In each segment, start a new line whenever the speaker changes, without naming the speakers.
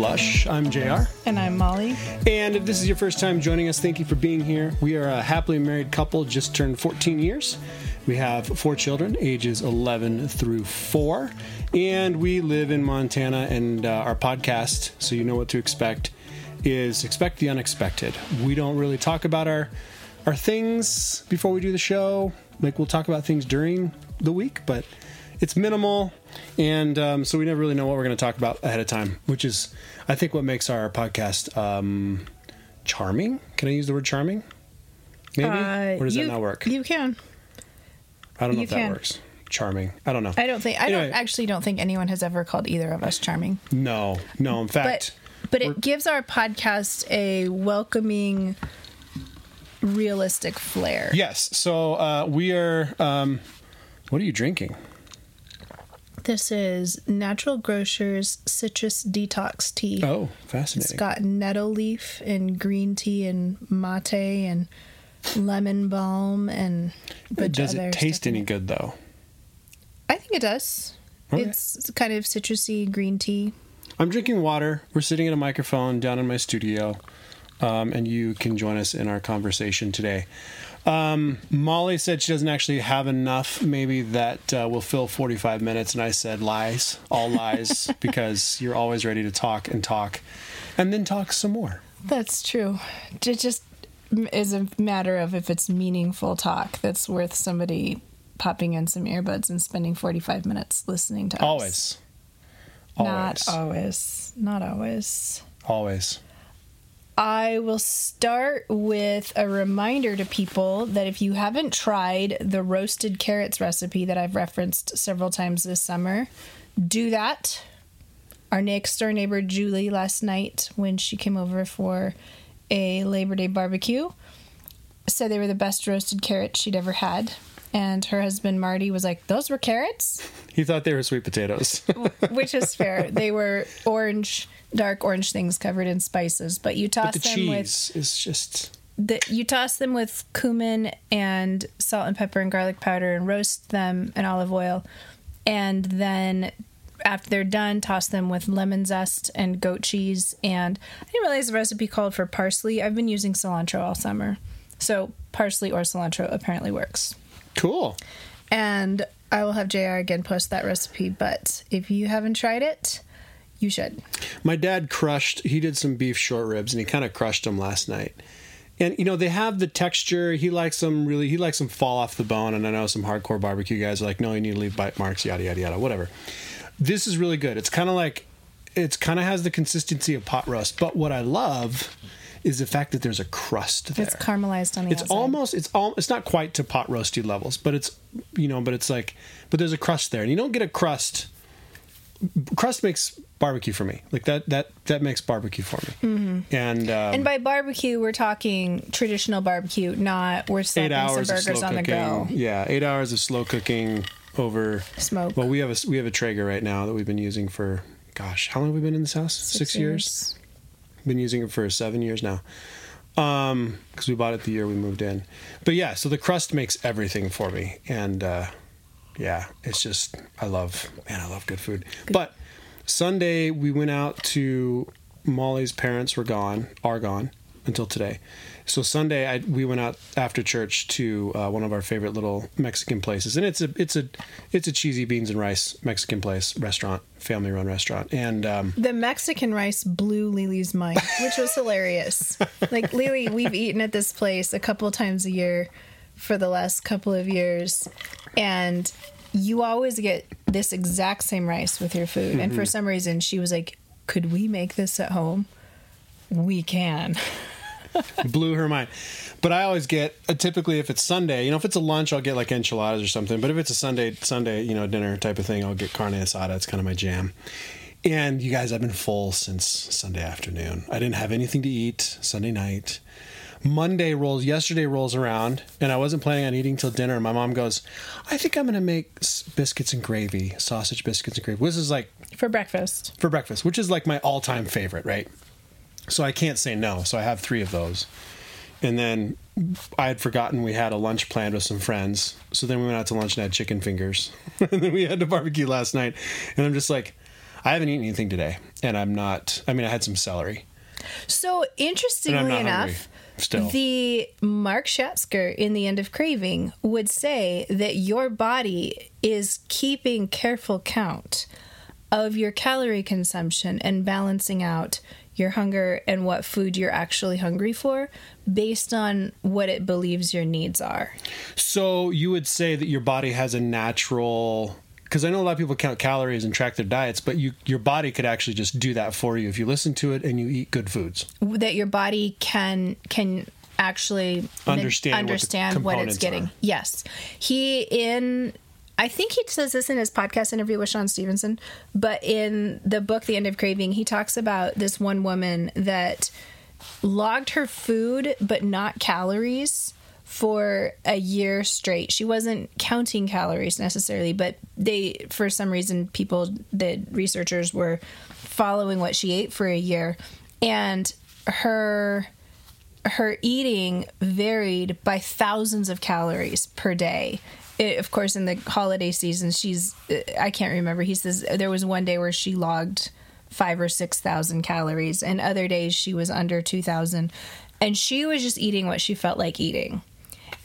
Flush. I'm JR.
And I'm Molly.
And if this is your first time joining us, thank you for being here. We are a happily married couple, just turned 14 years. We have four children, ages 11 through 4. And we live in Montana, and uh, our podcast, so you know what to expect, is Expect the Unexpected. We don't really talk about our, our things before we do the show. Like, we'll talk about things during the week, but it's minimal, and um, so we never really know what we're going to talk about ahead of time, which is, I think, what makes our podcast um, charming. Can I use the word charming? Maybe,
Uh,
or does
you,
that not work?
You can.
I don't know
you
if that
can.
works. Charming. I don't know.
I don't think. I
Anyway.
don't actually don't think anyone has ever called either of us charming.
no, no. In fact,
But but it gives our podcast a welcoming, realistic flair.
yes. So uh, we are. Um, what are you drinking?
This is Natural Grocers Citrus Detox Tea.
Oh, fascinating.
It's got nettle leaf and green tea and mate and lemon balm and.
Does it taste any good though?
I think it does.
Okay.
It's kind of citrusy green tea.
I'm drinking water. We're sitting at a microphone down in my studio, um, and you can join us in our conversation today. Um, Molly said she doesn't actually have enough, maybe that uh, will fill 45 minutes, and I said lies, all lies, because you're always ready to talk and talk, and then talk some more.
That's true. It just is a matter of if it's meaningful talk that's worth somebody popping in some earbuds and spending 45 minutes listening to us.
Always, always,
Not always. Not always.
always.
I will start with a reminder to people that if you haven't tried the roasted carrots recipe that I've referenced several times this summer, do that. Our next door neighbor Julie last night, when she came over for a Labor Day barbecue, said they were the best roasted carrots she'd ever had. And her husband Marty was like, Those were carrots?
He thought they were sweet potatoes.
Which is fair. They were orange, dark orange things covered in spices, but you toss
but the
them with
cheese is just
the, you toss them with cumin and salt and pepper and garlic powder and roast them in olive oil and then after they're done toss them with lemon zest and goat cheese and i didn't realize the recipe called for parsley i've been using cilantro all summer so parsley or cilantro apparently works
cool.
and i will have jr again post that recipe but if you haven't tried it you should
My dad crushed. He did some beef short ribs, and he kind of crushed them last night. And you know they have the texture. He likes them really. He likes them fall off the bone. And I know some hardcore barbecue guys are like, no, you need to leave bite marks. Yada yada yada. Whatever. This is really good. It's kind of like, it's kind of has the consistency of pot roast. But what I love is the fact that there's a crust there.
it's caramelized on the
It's
outside.
almost it's all it's not quite to pot roasty levels, but it's you know, but it's like but there's a crust there. And you don't get a crust crust makes barbecue for me. Like that that that makes barbecue for me. Mm-hmm. And um,
And by barbecue, we're talking traditional barbecue, not we're
eight
slapping some burgers on the go.
Yeah, 8 hours of slow cooking over
Smoke.
Well, we have a we have a Traeger right now that we've been using for gosh, how long have we been in this house? 6, years. Been using it for 7 years now. Um cuz we bought it the year we moved in. But yeah, so the crust makes everything for me and uh yeah, it's just I love man, I love good food. But Sunday we went out to Molly's parents were gone, are gone until today. So Sunday I, we went out after church to uh, one of our favorite little Mexican places, and it's a it's a it's a cheesy beans and rice Mexican place restaurant, family run restaurant, and um,
The Mexican rice blew Lily's mind, which was hilarious. Like Lily, we've eaten at this place a couple times a year for the last couple of years, and you always get this exact same rice with your food. And for some reason, she was like, "Could we make this at home?" We can.
blew her mind. But I always get uh, typically if it's Sunday, you know, if it's a lunch, I'll get like enchiladas or something. But if it's a Sunday Sunday, you know, dinner type of thing, I'll get carne asada. It's kind of my jam. And you guys, I've been full since Sunday afternoon. I didn't have anything to eat Sunday night. Monday rolls, yesterday rolls around, and I wasn't planning on eating till dinner. And My mom goes, I think I'm going to make biscuits and gravy, sausage biscuits and gravy. This is like
For breakfast.
for breakfast, which is like my all time favorite, right? So I can't say no. So I have three of those. And then I had forgotten we had a lunch planned with some friends. So then we went out to lunch and had chicken fingers. and then we had to barbecue last night. And I'm just like, I haven't eaten anything today, and I'm not. I mean, I had some celery.
So interestingly enough,
hungry
the Mark Schatzker in The End of Craving would say that your body is keeping careful count of your calorie consumption and balancing out your hunger and what food you're actually hungry for based on what it believes your needs are.
So you would say that your body has a natural because I know a lot of people count calories and track their diets, but you your body could actually just do that for you if you listen to it and you eat good foods.
That your body can can actually
Understand what
understand what, it's getting.
are.
Yes. He in I think he says this in his podcast interview with Shawn Stevenson, but in the book The End of Craving, he talks about this one woman that logged her food but not calories for a year straight. She wasn't counting calories necessarily, but they for some reason people the researchers were following what she ate for a year and her her eating varied by thousands of calories per day. It, of course, in the holiday season, she's uh, I can't remember. He says there was one day where she logged five or six thousand calories, and other days she was under two thousand, and she was just eating what she felt like eating,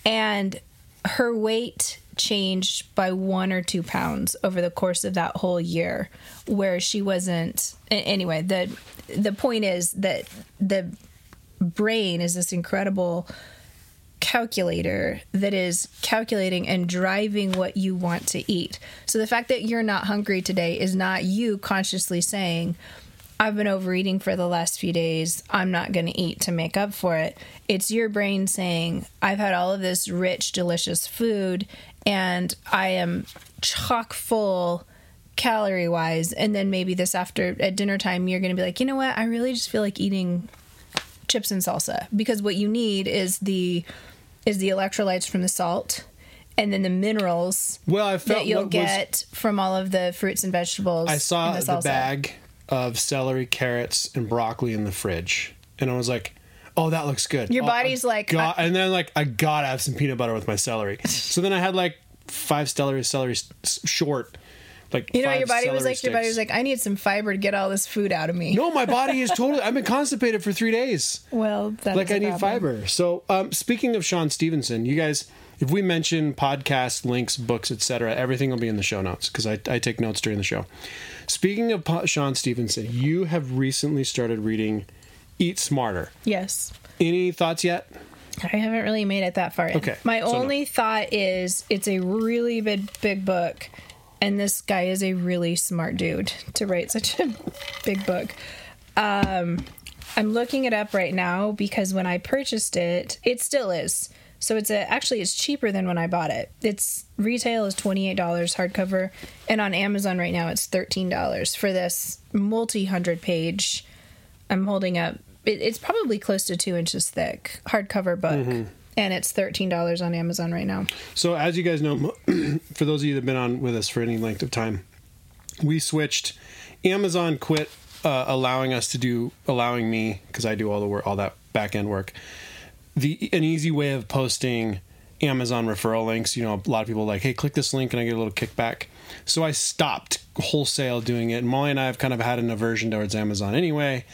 and her weight changed by one or two pounds over the course of that whole year where she wasn't anyway the the point is that the brain is this incredible calculator that is calculating and driving what you want to eat. So the fact that you're not hungry today is not you consciously saying, I've been overeating for the last few days. I'm not going to eat to make up for it. It's your brain saying, I've had all of this rich, delicious food and I am chock full calorie wise. And then maybe this after at dinner time, you're going to be like, you know what? I really just feel like eating chips and salsa because what you need is the is the electrolytes from the salt and then the minerals
Well, I felt
that you'll
what was-
get from all of the fruits and vegetables.
I saw
in
the,
salsa.
bag of celery, carrots, and broccoli in the fridge, and I was like, "Oh, that looks good."
Your
Oh,
body's
I
like,
got, and then like I gotta have some peanut butter with my celery. so then I had like five celery, celery short, like
You know, your body was like, your body was like, I need some fiber to get all this food out of me.
No, my body is totally. I've been constipated for three days.
Well, that's
like I need fiber. So, um, speaking of Shawn Stevenson, you guys, if we mention podcasts, links, books, etc., everything will be in the show notes because I, I take notes during the show. Speaking of po- Shawn Stevenson, you have recently started reading Eat Smarter.
Yes.
Any thoughts yet?
I haven't really made it that far. in.
Okay,
My
so no.
only thought is it's a really big, big book, and this guy is a really smart dude to write such a big book. Um, I'm looking it up right now because when I purchased it, it still is. So it's a actually it's cheaper than when I bought it. Its retail is twenty eight dollars hardcover, and on Amazon right now it's thirteen dollars for this multi hundred page. I'm holding up. It, it's probably close to two inches thick hardcover book, and it's thirteen dollars on Amazon right now.
So, as you guys know, for those of you that have been on with us for any length of time, we switched. Amazon quit uh, allowing us to do, allowing me because I do all the work, all that back end work. The an easy way of posting Amazon referral links. You know, a lot of people are like, hey, click this link and I get a little kickback. So I stopped wholesale doing it. And Molly and I have kind of had an aversion towards Amazon anyway.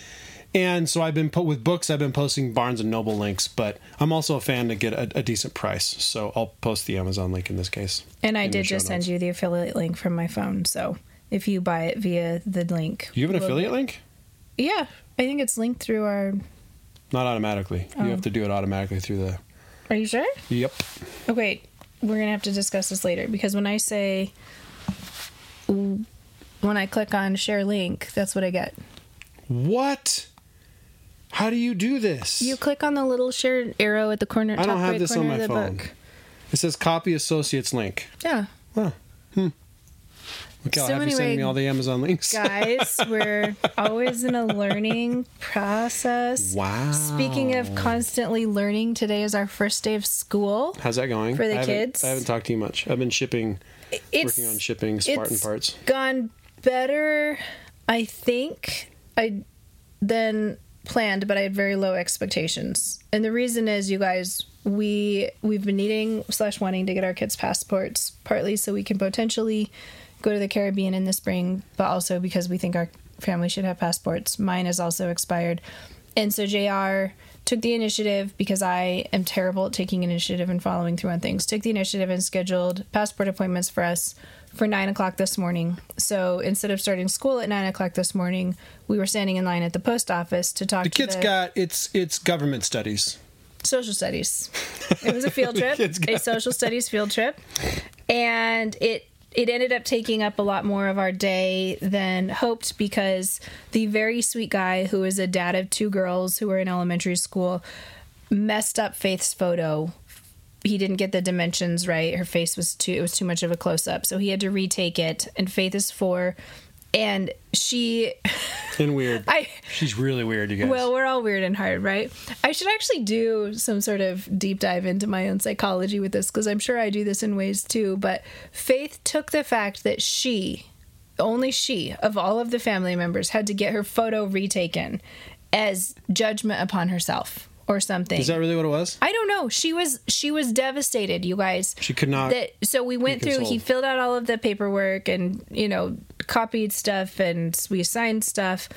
And so I've been put with books. I've been posting Barnes and Noble links, but I'm also a fan to get a, a decent price. So I'll post the Amazon link in this case.
And I did just send you the affiliate link from my phone. So if you buy it via the link,
You have an affiliate link?
Yeah, I think it's linked through our.
Not automatically. You
Oh.
have to do it automatically through the.
Are you sure?
Yep.
Okay, we're gonna have to discuss this later because when I say when I click on share link, that's what I get.
What? How do you do this?
You click on the little shared arrow at the corner.
I
top
don't have
right
this on my phone.
Book.
It says copy associates link.
Yeah, hmm.
Okay, I'll
So
have you send
anyway,
me all the Amazon links.
guys, we're always in a learning process.
Wow.
Speaking of constantly learning, today is our first day of school.
How's that going?
For the
I
kids?
I haven't talked to you much. I've been shipping,
It's
working on shipping Spartan
it's
parts.
gone better, I think, I than planned, but I had very low expectations. And the reason is, you guys, we we've been needing slash wanting to get our kids passports, partly so we can potentially go to the Caribbean in the spring, but also because we think our family should have passports. Mine is also expired. And so JR took the initiative because I am terrible at taking initiative and following through on things. Took the initiative and scheduled passport appointments for us for nine o'clock this morning. So instead of starting school at nine o'clock this morning, we were standing in line at the post office to talk
The
to
kids
the
got it's it's government studies.
social studies. It was a field trip, a social studies field trip, and it it ended up taking up a lot more of our day than hoped because the very sweet guy who is a dad of two girls who were in elementary school messed up Faith's photo. He didn't get the dimensions right. Her face was too it was too much of a close up, so he had to retake it. And Faith is four, and she
And weird.
I
She's really weird, you guys.
well, we're all weird and hard, right? I should actually do some sort of deep dive into my own psychology with this because I'm sure I do this in ways too. But Faith took the fact that she, only she, of all of the family members, had to get her photo retaken as judgment upon herself or something.
Is that really what it was?
I don't know. She was she was devastated, you guys.
She could not
That so we went through. He filled out all of the paperwork and you know copied stuff and we signed stuff.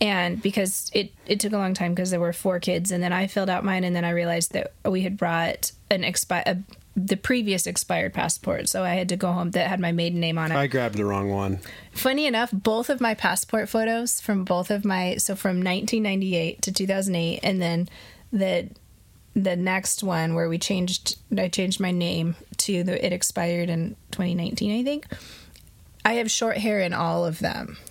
And because it it took a long time because there were four kids, and then I filled out mine, and then I realized that we had brought an expi- a, the previous expired passport, so I had to go home that had my maiden name on it.
I grabbed the wrong one.
Funny enough, both of my passport photos from both of my so from 1998 to 2008, and then the the next one where we changed I changed my name to the it expired in 2019, I think. I have short hair in all of them.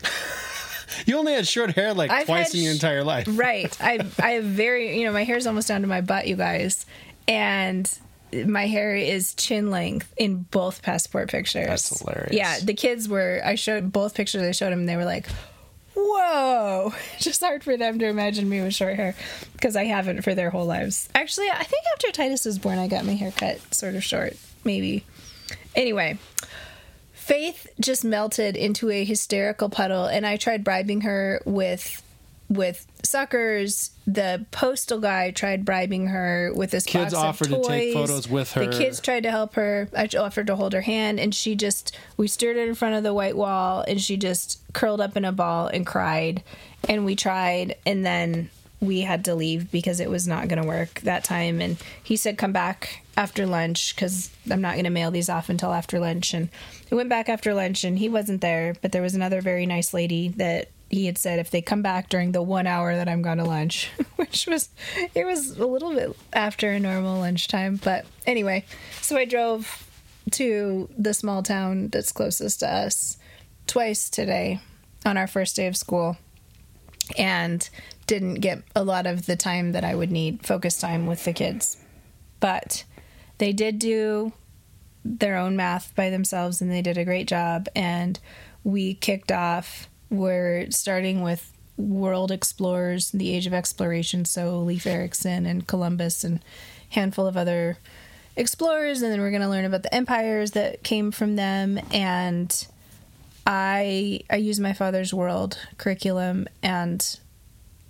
You only had short hair like
I've
twice in your entire life.
Right. I I have very you know my hair's almost down to my butt, you guys, and my hair is chin length in both passport pictures.
That's hilarious.
Yeah, the kids were. I showed both pictures. I showed them. and They were like, "Whoa!" Just hard for them to imagine me with short hair because I haven't for their whole lives. Actually, I think after Titus was born, I got my hair cut sort of short, maybe. Anyway, Faith just melted into a hysterical puddle, and I tried bribing her with with suckers. The postal guy tried bribing her with this
Kids
box of
offered to take photos with her.
The kids tried to help her. I offered to hold her hand, and she just we stood it in front of the white wall, and she just curled up in a ball and cried. And we tried, and then we had to leave because it was not going to work that time. And he said, "Come back after lunch because I'm not going to mail these off until after lunch." And we went back after lunch, and he wasn't there, but there was another very nice lady that he had said if they come back during the one hour that I'm gone to lunch, which was it was a little bit after a normal lunchtime. But anyway, so I drove to the small town that's closest to us twice today on our first day of school and didn't get a lot of the time that I would need focus time with the kids. But they did do their own math by themselves and they did a great job and we kicked off we're starting with world explorers the age of exploration so leif erikson and columbus and handful of other explorers and then we're going to learn about the empires that came from them. And i i use my father's world curriculum and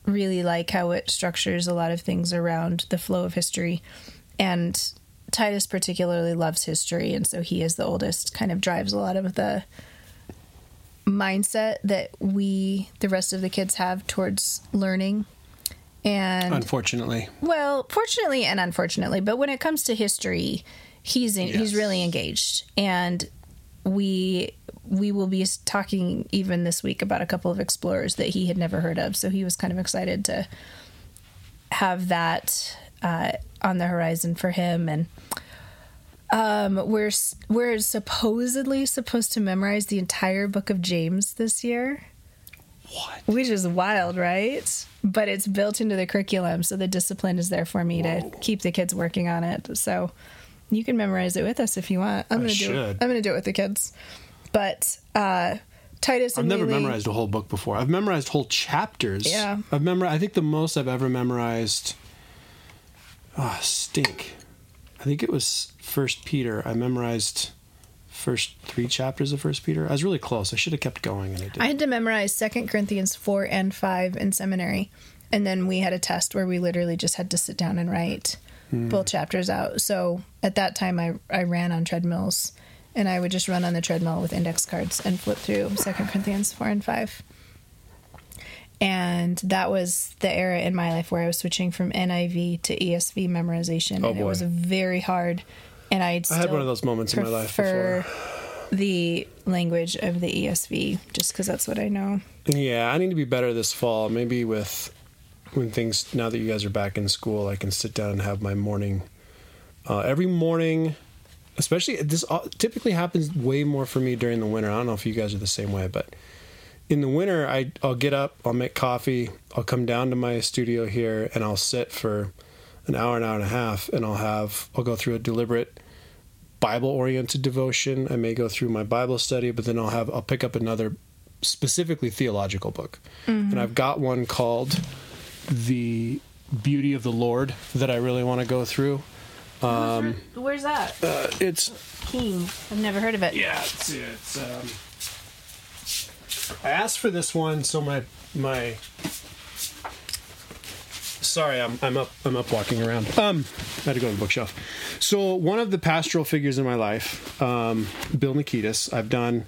really like how it structures a lot of things around the flow of history. And Titus particularly loves history, and so he is the oldest, kind of drives a lot of the mindset that we, the rest of the kids, have towards learning. And
Unfortunately.
well, fortunately and unfortunately, but when it comes to history, he's in, he's really engaged, and we we will be talking even this week about a couple of explorers that he had never heard of. So he was kind of excited to have that uh, on the horizon for him, and um, we're we're supposedly supposed to memorize the entire book of James this year.
What?
Which is wild, right? But it's built into the curriculum, so the discipline is there for me to keep the kids working on it. So you can memorize it with us if you want. I'm
I
gonna do
should.
it. I'm gonna do it with the kids. But uh Titus
I've never memorized a whole book before. I've memorized whole chapters.
Yeah.
I've memorized. I think the most I've ever memorized. Ah, stink. I think it was First Peter. I memorized first three chapters of First Peter. I was really close. I should have kept going, and I didn't.
I had to memorize Second Corinthians four and five in seminary, and then we had a test where we literally just had to sit down and write
Hmm.
both chapters out. So at that time, I I ran on treadmills and I would just run on the treadmill with index cards and flip through Second Corinthians 4 and 5. And that was the era in my life where I was switching from NIV to ESV memorization.
Oh,
and it was very hard. And I'd
I had one of those moments in my life
prefer the language of the ESV just because that's what I know.
Yeah, I need to be better this fall. Maybe with when things now that you guys are back in school, I can sit down and have my morning. Uh, every morning, especially this typically happens way more for me during the winter. I don't know if you guys are the same way, but in the winter, I I'll get up, I'll make coffee, I'll come down to my studio here, and I'll sit for an hour, an hour and a half, and I'll have I'll go through a deliberate Bible oriented devotion. I may go through my Bible study, but then I'll have I'll pick up another specifically theological book. And I've got one called The Beauty of the Lord that I really want to go through. Um,
Where's that?
uh, it's
King. I've never heard of it.
yeah, it's it's um I asked for this one so my my Sorry, I'm I'm up I'm up walking around. Um I had to go to the bookshelf. So one of the pastoral figures in my life, um, Bill Nikitas, I've done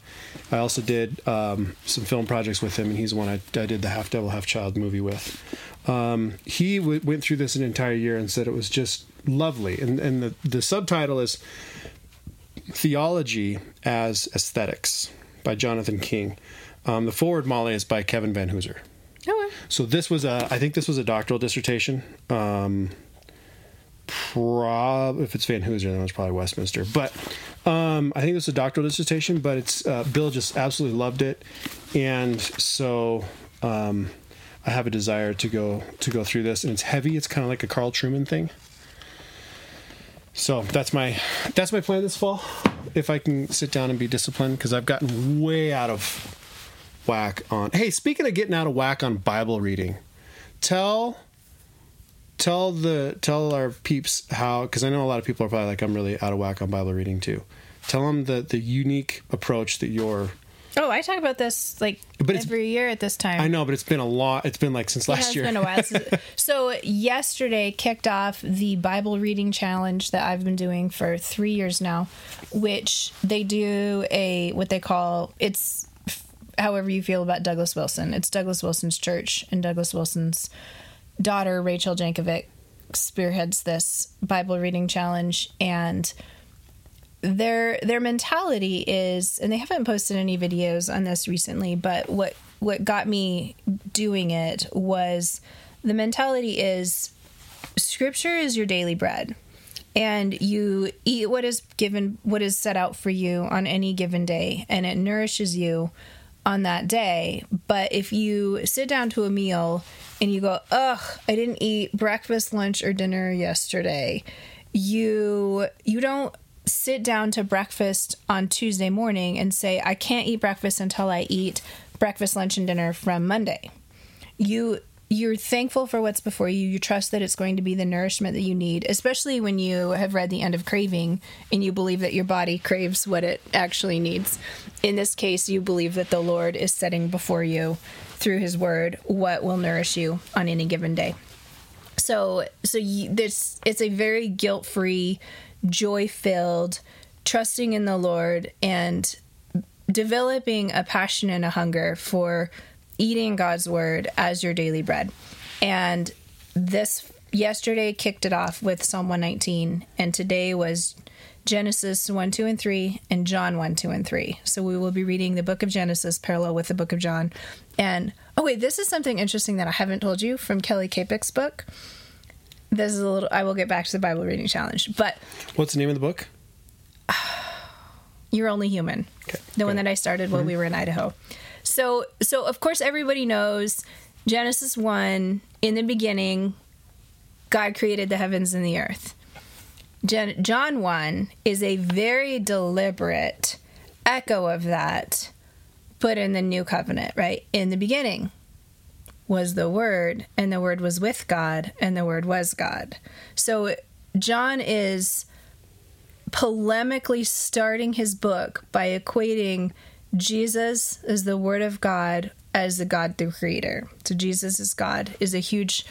I also did um, some film projects with him, and he's one I, I did the Half Devil, Half Child movie with. Um, he w- went through this an entire year and said it was just lovely. And, and the, the subtitle is Theology as Aesthetics by Jonathan King. Um, the forward Molly is by Kevin Vanhoozer.
Oh,
So this was a, I think this was a doctoral dissertation. Um, prob if it's Vanhoozer, then it's probably Westminster. But um, I think this is a doctoral dissertation. But it's uh, Bill just absolutely loved it, and so um, I have a desire to go to go through this. And it's heavy. It's kind of like a Carl Trueman thing. So that's my that's my plan this fall. If I can sit down and be disciplined, because I've gotten way out of whack on. Hey, speaking of getting out of whack on Bible reading, tell tell the tell our peeps how because I know a lot of people are probably like I'm really out of whack on Bible reading too. Tell them the the unique approach that you're.
oh, I talk about this like
But
every year at this time.
I know, but it's been a lot. It's been like since last year.
been a while. since- so yesterday kicked off the Bible reading challenge that I've been doing for three years now, which they do a what they call it's however you feel about Douglas Wilson. It's Douglas Wilson's church and Douglas Wilson's daughter Rachel Jankovic spearheads this Bible reading challenge and their their mentality is and they haven't posted any videos on this recently but what what got me doing it was the mentality is scripture is your daily bread and you eat what is given what is set out for you on any given day and it nourishes you on that day but if you sit down to a meal and you go ugh i didn't eat breakfast lunch or dinner yesterday you you don't sit down to breakfast on tuesday morning and say i can't eat breakfast until i eat breakfast lunch and dinner from monday. You you're thankful for what's before you. You trust that it's going to be the nourishment that you need especially when you have read the end of craving and you believe that your body craves what it actually needs. In this case you believe that the lord is setting before you through his word what will nourish you on any given day. So so you, this it's a very guilt-free joy-filled trusting in the lord and developing a passion and a hunger for eating God's word as your daily bread. And this yesterday kicked it off with Psalm 119, and today was Genesis 1, 2, and 3, and John 1, 2, and 3. So we will be reading the book of Genesis parallel with the book of John. And oh, wait, this is something interesting that I haven't told you from Kelly Kapic's book. This is a little, I will get back to the Bible reading challenge, but
What's the name of the book?
You're Only Human.
Okay,
The one
good.
that I started while mm-hmm. we were in Idaho. So so of course everybody knows Genesis 1 in the beginning God created the heavens and the earth. Gen- John 1 is a very deliberate echo of that put in the new covenant, right? In the beginning was the word and the word was with God and the word was God. So John is polemically starting his book by equating Jesus is the Word of God as the God the Creator. So Jesus is God is a huge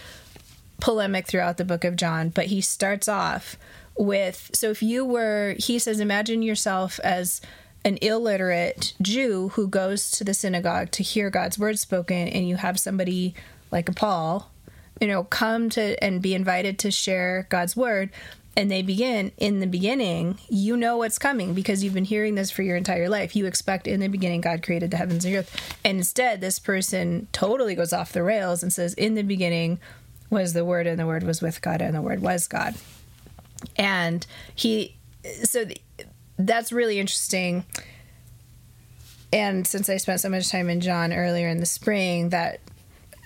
polemic throughout the book of John, but he starts off with so if you were he says imagine yourself as an illiterate Jew who goes to the synagogue to hear God's word spoken and you have somebody like a Paul you know come to and be invited to share God's word and they begin in the beginning you know what's coming because you've been hearing this for your entire life. You expect in the beginning god created the heavens and the earth. And instead this person totally goes off the rails and says in the beginning was the word and the word was with god and the word was god. And he so that's really interesting. And since i spent so much time in john earlier in the spring that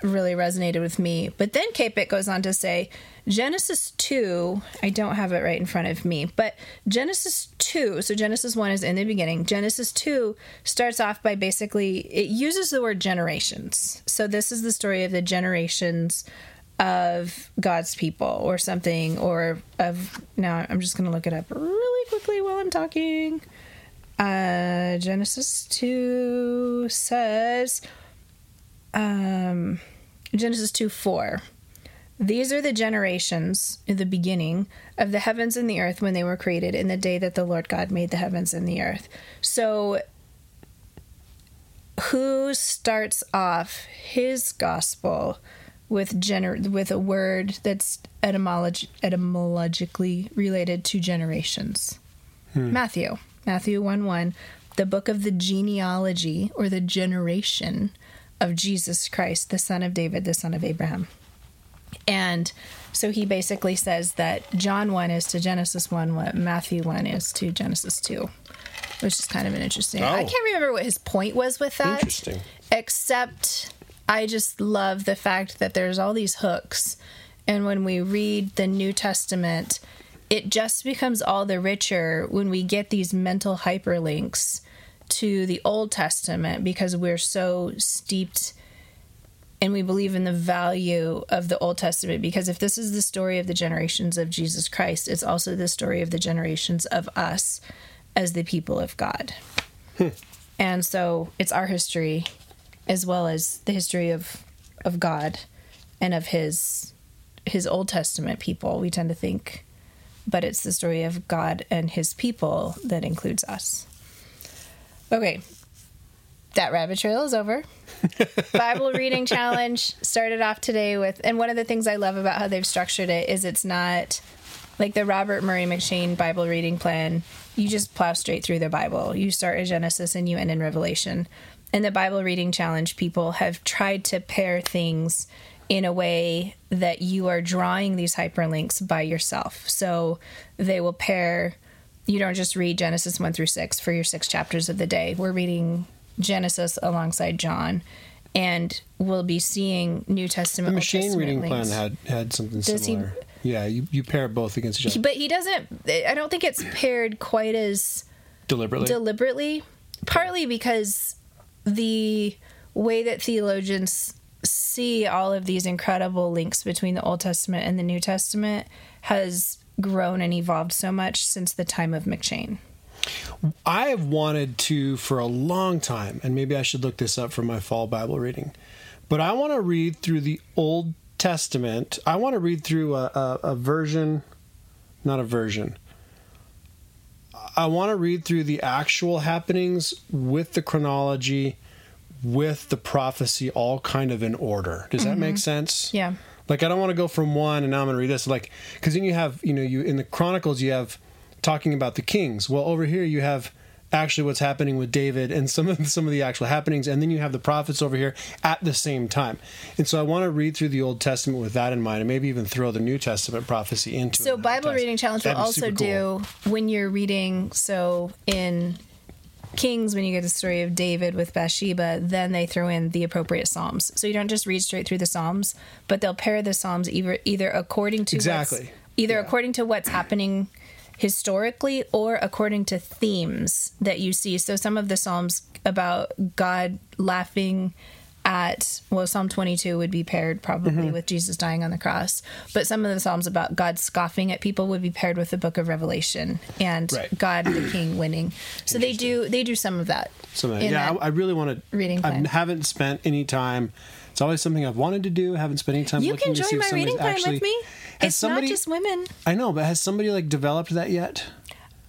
really resonated with me. But then Kapic goes on to say Genesis 2, I don't have it right in front of me, but Genesis 2, so Genesis 1 is in the beginning. Genesis 2 starts off by basically, it uses the word generations. So this is the story of the generations of God's people or something, or of, now I'm just going to look it up really quickly while I'm talking. Uh, Genesis 2 says, um, Genesis 2 4 these are the generations in the beginning of the heavens and the earth when they were created in the day that the Lord God made the heavens and the earth. So, who starts off his gospel with gener- with a word that's etymolog- etymologically related to generations? Hmm. Matthew. Matthew 1 1, the book of the genealogy or the generation of Jesus Christ, the son of David, the son of Abraham. And so he basically says that John 1 is to Genesis 1 what Matthew 1 is to Genesis 2, which is kind of an interesting. Oh. I can't remember what his point was with that. Interesting. Except I just love the fact that there's all these hooks. And when we read the New Testament, it just becomes all the richer when we get these mental hyperlinks to the Old Testament because we're so steeped and we believe in the value of the Old Testament because if this is the story of the generations of Jesus Christ, it's also the story of the generations of us as the people of God. Hmm. And so it's our history as well as the history of of God and of his his Old Testament people. We tend to think but it's the story of God and his people that includes us. Okay, that rabbit trail is over. Bible reading challenge started off today with, and one of the things I love about how they've structured it is it's not like the Robert Murray M'Cheyne Bible reading plan. You just plow straight through the Bible. You start in Genesis and you end in Revelation. In the Bible reading challenge, people have tried to pair things in a way that you are drawing these hyperlinks by yourself. So they will pair you don't just read Genesis 1 through 6 for your six chapters of the day. We're reading Genesis alongside John, and we'll be seeing New Testament.
The M'Cheyne Testament reading links. plan had had something Does similar. He, yeah, you, you pair both against each other.
But he doesn't. I don't think it's paired quite as
deliberately.
Deliberately, partly because the way that theologians see all of these incredible links between the Old Testament and the New Testament has grown and evolved so much since the time of M'Cheyne.
I have wanted to for a long time, and maybe I should look this up for my fall Bible reading, but I want to read through the Old Testament. I want to read through a, a, a version, not a version. I want to read through the actual happenings with the chronology, with the prophecy, all kind of in order. Does mm-hmm. that make mm-hmm. sense?
Yeah.
Like I don't want to go from one and now I'm going to read this. Like because then you have you know you in the Chronicles you have talking about the kings. Well, over here you have actually what's happening with David and some of some of the actual happenings, and then you have the prophets over here at the same time. And so I want to read through the Old Testament with that in mind, and maybe even throw the New Testament prophecy into
so it. So Bible reading challenge That'd will also cool. do when you're reading. So in Kings, when you get the story of David with Bathsheba, then they throw in the appropriate Psalms. So you don't just read straight through the Psalms, but they'll pair the Psalms either either according to
exactly
either yeah. according to what's happening historically or according to themes that you see. So some of the Psalms about God laughing at well psalm 22 would be paired probably mm-hmm. with jesus dying on the cross but some of the psalms about god scoffing at people would be paired with the book of revelation and right. god the king winning so they do they do some of that
some of that. yeah I, I, really want to
reading plan.
i haven't spent any time it's always something i've wanted to do I haven't spent any time
you can join my reading plan actually, with me it's
somebody
not just women.
I know, but has somebody like developed that yet?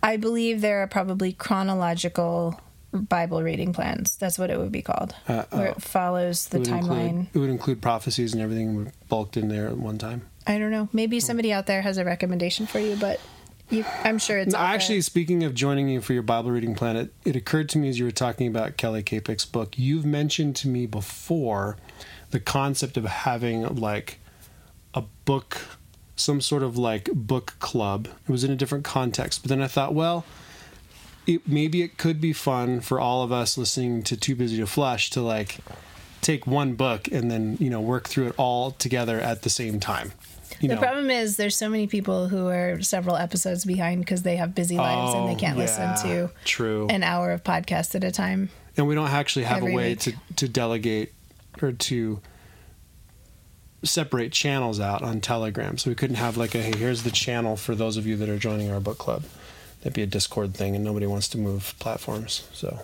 I believe there are probably chronological Bible reading plans. That's what it would be called,
Uh,
where
oh.
it follows the
It
timeline.
Include, it would include prophecies and everything bulked in there at one time.
I don't know. Maybe somebody out there has a recommendation for you, but you, I'm sure it's
No,
out there.
actually, speaking of joining you for your Bible reading plan, it, it occurred to me as you were talking about Kelly Kapic's book. You've mentioned to me before the concept of having like a book, some sort of like book club. It was in a different context, but then I thought, well, it, maybe it could be fun for all of us listening to Too Busy to Flush to like take one book and then you know work through it all together at the same time. You
The
know,
problem is there's so many people who are several episodes behind because they have busy lives and they
Oh,
can't listen to
true.
an hour of podcast at a time.
and we don't actually have a way
week.
to, to delegate or to separate channels out on telegram. So we couldn't have like a hey here's the channel for those of you that are joining our book club. That'd be a discord thing and nobody wants to move platforms so.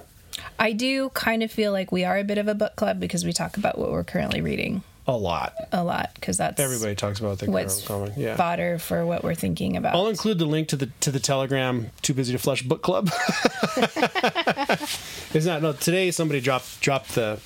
I do kind of feel like we are a bit of a book club because we talk about what we're currently reading.
A lot.
A lot because that's
everybody talks about the
what's
common yeah.
fodder for what we're thinking about.
I'll include the link to the to the Telegram Too Busy to Flush book club. it's not no today somebody dropped dropped the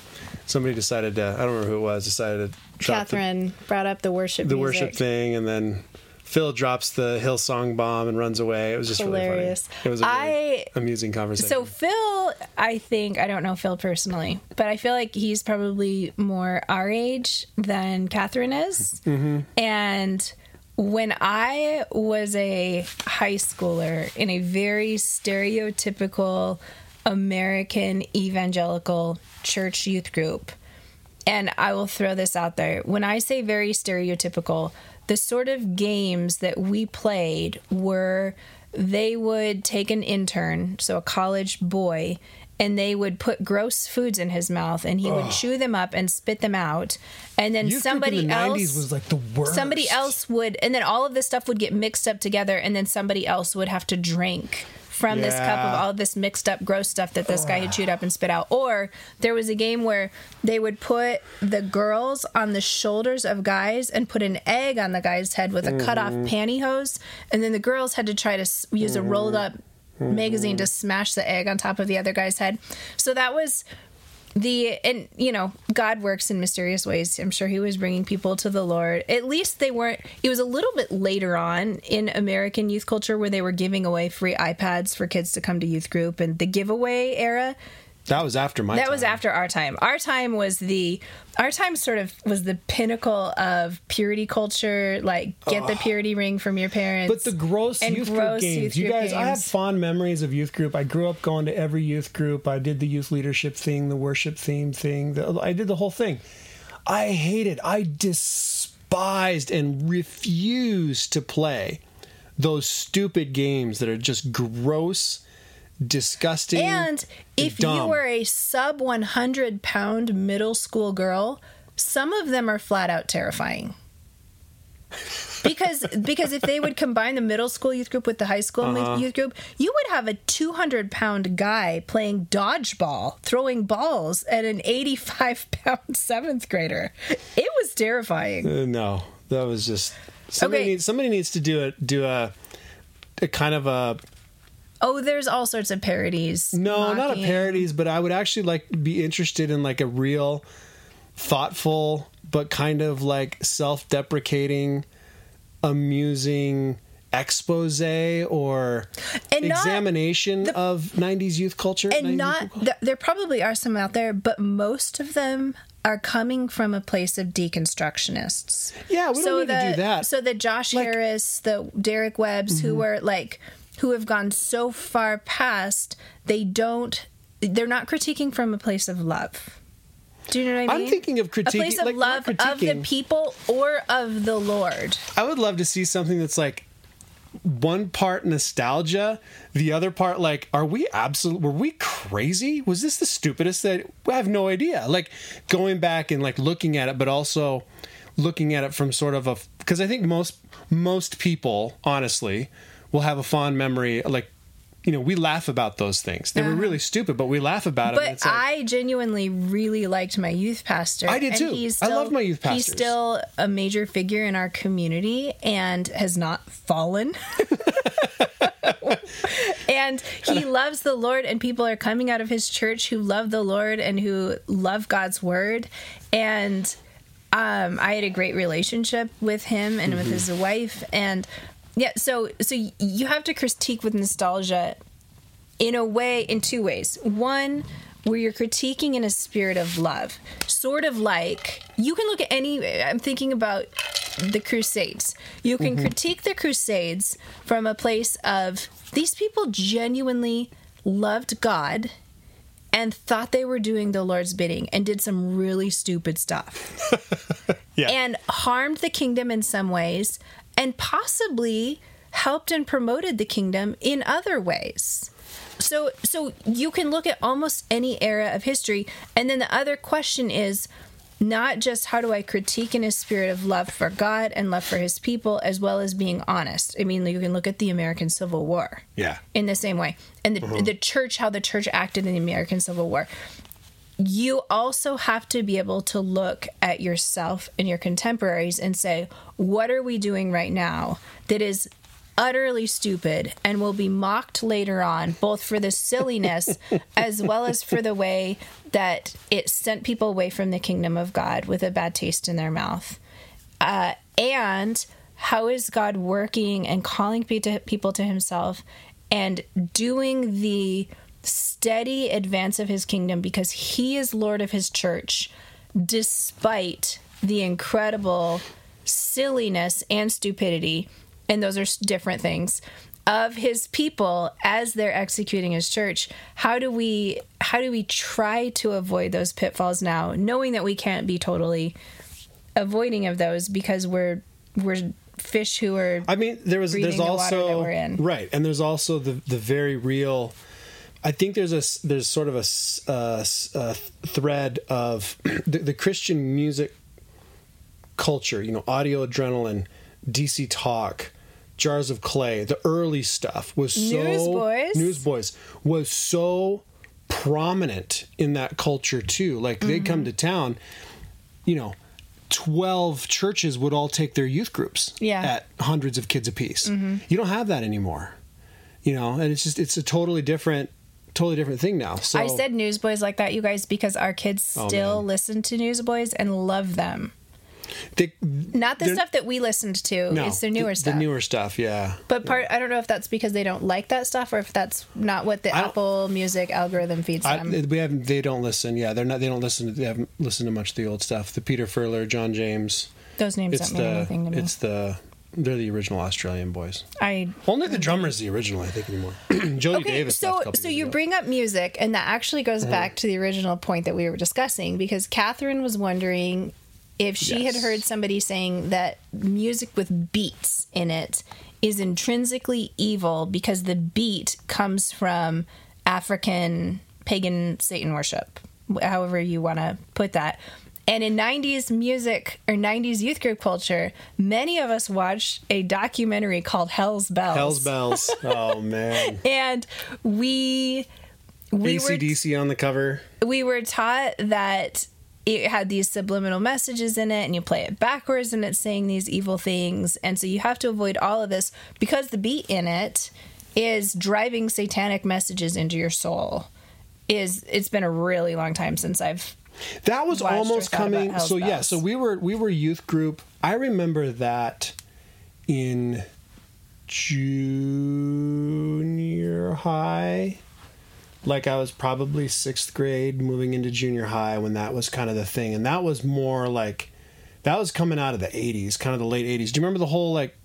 somebody decided to I don't remember who it was decided to drop the,
Catherine brought up the worship
the
music.
worship thing, and then Phil drops the Hillsong bomb and runs away. It was just
Hilarious.
really funny. It was a really
I-
amusing conversation.
So Phil, I think I don't know Phil personally, but I feel like he's probably more our age than Catherine is.
Mm-hmm.
And when I was a high schooler in a very stereotypical American evangelical church youth group, and I will throw this out there. When I say very stereotypical, the sort of games that we played were they would take an intern, so a college boy, and they would put gross foods in his mouth and he would chew them up and spit them out. And then
Youth
somebody
the
else
90s was like the worst.
somebody else would and then all of this stuff would get mixed up together and then somebody else would have to drink from this cup of all this mixed up gross stuff that this guy had chewed up and spit out. Or there was a game where they would put the girls on the shoulders of guys and put an egg on the guy's head with a cut off
Mm-hmm.
pantyhose. And then the girls had to try to use a rolled up
Mm-hmm.
magazine to smash the egg on top of the other guy's head. So that was the and you know god works in mysterious ways. I'm sure he was bringing people to the lord. At least they weren't it was a little bit later on in american youth culture where they were giving away free ipads for kids to come to youth group and the giveaway era
that was after my.
that was after our time our time was the our time sort of was the pinnacle of purity culture like get the purity ring from your parents
But the gross
and
youth
gross
group games,
youth
you guys, I have fond memories of youth group. I grew up going to every youth group. I did the youth leadership thing, the worship theme thing. The, I did the whole thing. I hated, I despised and refused to play those stupid games that are just gross, disgusting,
And if you were a sub 100 pound middle school girl, some of them are flat out terrifying. because because if they would combine the middle school youth group with the high school
Uh-huh.
youth group, you would have a 200 pound guy playing dodgeball, throwing balls at an 85 pound seventh grader. It was terrifying.
Uh, no, that was just somebody
Okay.
needs somebody needs to do a do a a kind of a
Oh, there's all sorts of parodies.
No, not a parodies, but I would actually like be interested in like a real thoughtful but kind of like self-deprecating amusing expose or
And
examination of 90s youth culture 90s
and not
culture.
th- there probably are some out there but most of them are coming from a place of deconstructionists
Yeah, we don't need to do that.
so the josh
Like- Mm-hmm.
harris the derek webbs who were like who have gone so far past they don't they're not critiquing from a place of love do you know what I mean?
I'm thinking of critiquing, a
place of
like,
love of the people or of the Lord.
I would love to see something that's like one part nostalgia, the other part like, are we absolute? Were we crazy? Was this the stupidest that? I have no idea. Like going back and like looking at it, but also looking at it from sort of a because I think most most people honestly will have a fond memory like you know, we laugh about those things. They were really stupid, but we laugh about
Uh-huh. But
like-
I genuinely really liked my youth pastor.
I did
and
too.
He's
I loved my youth
pastor.
He's
still a major figure in our community and has not fallen. and he loves the Lord, and people are coming out of his church who love the Lord and who love God's word. And um, I had a great relationship with him and with his wife, and yeah. So, so you have to critique with nostalgia in a way, in two ways. One, where you're critiquing in a spirit of love, sort of like you can look at any. I'm thinking about the Crusades. You can mm-hmm. critique the Crusades from a place of these people genuinely loved God and thought they were doing the Lord's bidding and did some really stupid stuff
yeah.
and harmed the kingdom in some ways and possibly helped and promoted the kingdom in other ways. So so you can look at almost any era of history and then the other question is not just how do I critique in a spirit of love for God and love for his people as well as being honest. I mean you can look at the American Civil War
yeah.
in the same way. And the, mm-hmm. the church, how the church acted in the American Civil War. You also have to be able to look at yourself and your contemporaries and say, what are we doing right now that is utterly stupid and will be mocked later on, both for the silliness as well as for the way that it sent people away from the kingdom of God with a bad taste in their mouth? uh, and how is God working and calling people to Himself and doing the steady advance of His kingdom because He is Lord of His church, despite the incredible silliness and stupidity, and those are different things of his people as they're executing his church how do we how do we try to avoid those pitfalls now knowing that we can't be totally avoiding of those because we're we're fish who are
I mean, there was there's
the
also right, and there's also the the very real. I think there's a there's sort of a, uh, s- a thread of the, the Christian music culture. You know, audio adrenaline, DC talk, jars of clay. The early stuff was so
Newsboys.
Newsboys was so prominent in that culture too. Like they'd come
Mm-hmm.
to town, you know. 12 churches would all take their youth groups
Yeah.
at hundreds of kids apiece.
Mm-hmm.
You don't have that anymore. You know, and it's just it's a totally different totally different thing now. So
I said newsboys like that, you guys, because our kids
Oh,
still
man.
listen to newsboys and love them.
they,
Not the stuff that we listened to.
no,
it's the newer
the,
stuff.
The newer stuff, yeah.
but part I don't know if that's because they don't like that stuff or if that's not what the Apple Music algorithm feeds
I,
them.
we haven't. They don't listen. Yeah, they're not. They don't listen. To, they haven't listened to much of the old stuff. The Peter Furler, John James.
Those names
It's
don't mean anything to me.
It's the. They're the original Australian boys.
I
Only the drummer's the original, I think, anymore. Jody
okay,
Davis.
so
left a
so
years
you
ago.
bring up music, and that actually goes
Uh-huh.
back to the original point that we were discussing because Catherine was wondering if she had heard somebody saying that music with beats in it is intrinsically evil because the beat comes from African pagan Satan worship, however you want to put that. And in 90s music or 90s youth group culture, many of us watched a documentary called Hell's Bells.
Hell's Bells. Oh man.
And we we were
ACDC on the cover.
we were taught that it had these subliminal messages in it and you play it backwards and it's saying these evil things and so you have to avoid all of this because the beat in it is driving satanic messages into your soul is it's been a really long time since i've
That was almost coming. So yeah, so we were we were youth group. I remember that in junior high. Like I was probably sixth grade, moving into junior high when that was kind of the thing, and that was more like that was coming out of the '80s, kind of the late '80s. Do you remember the whole like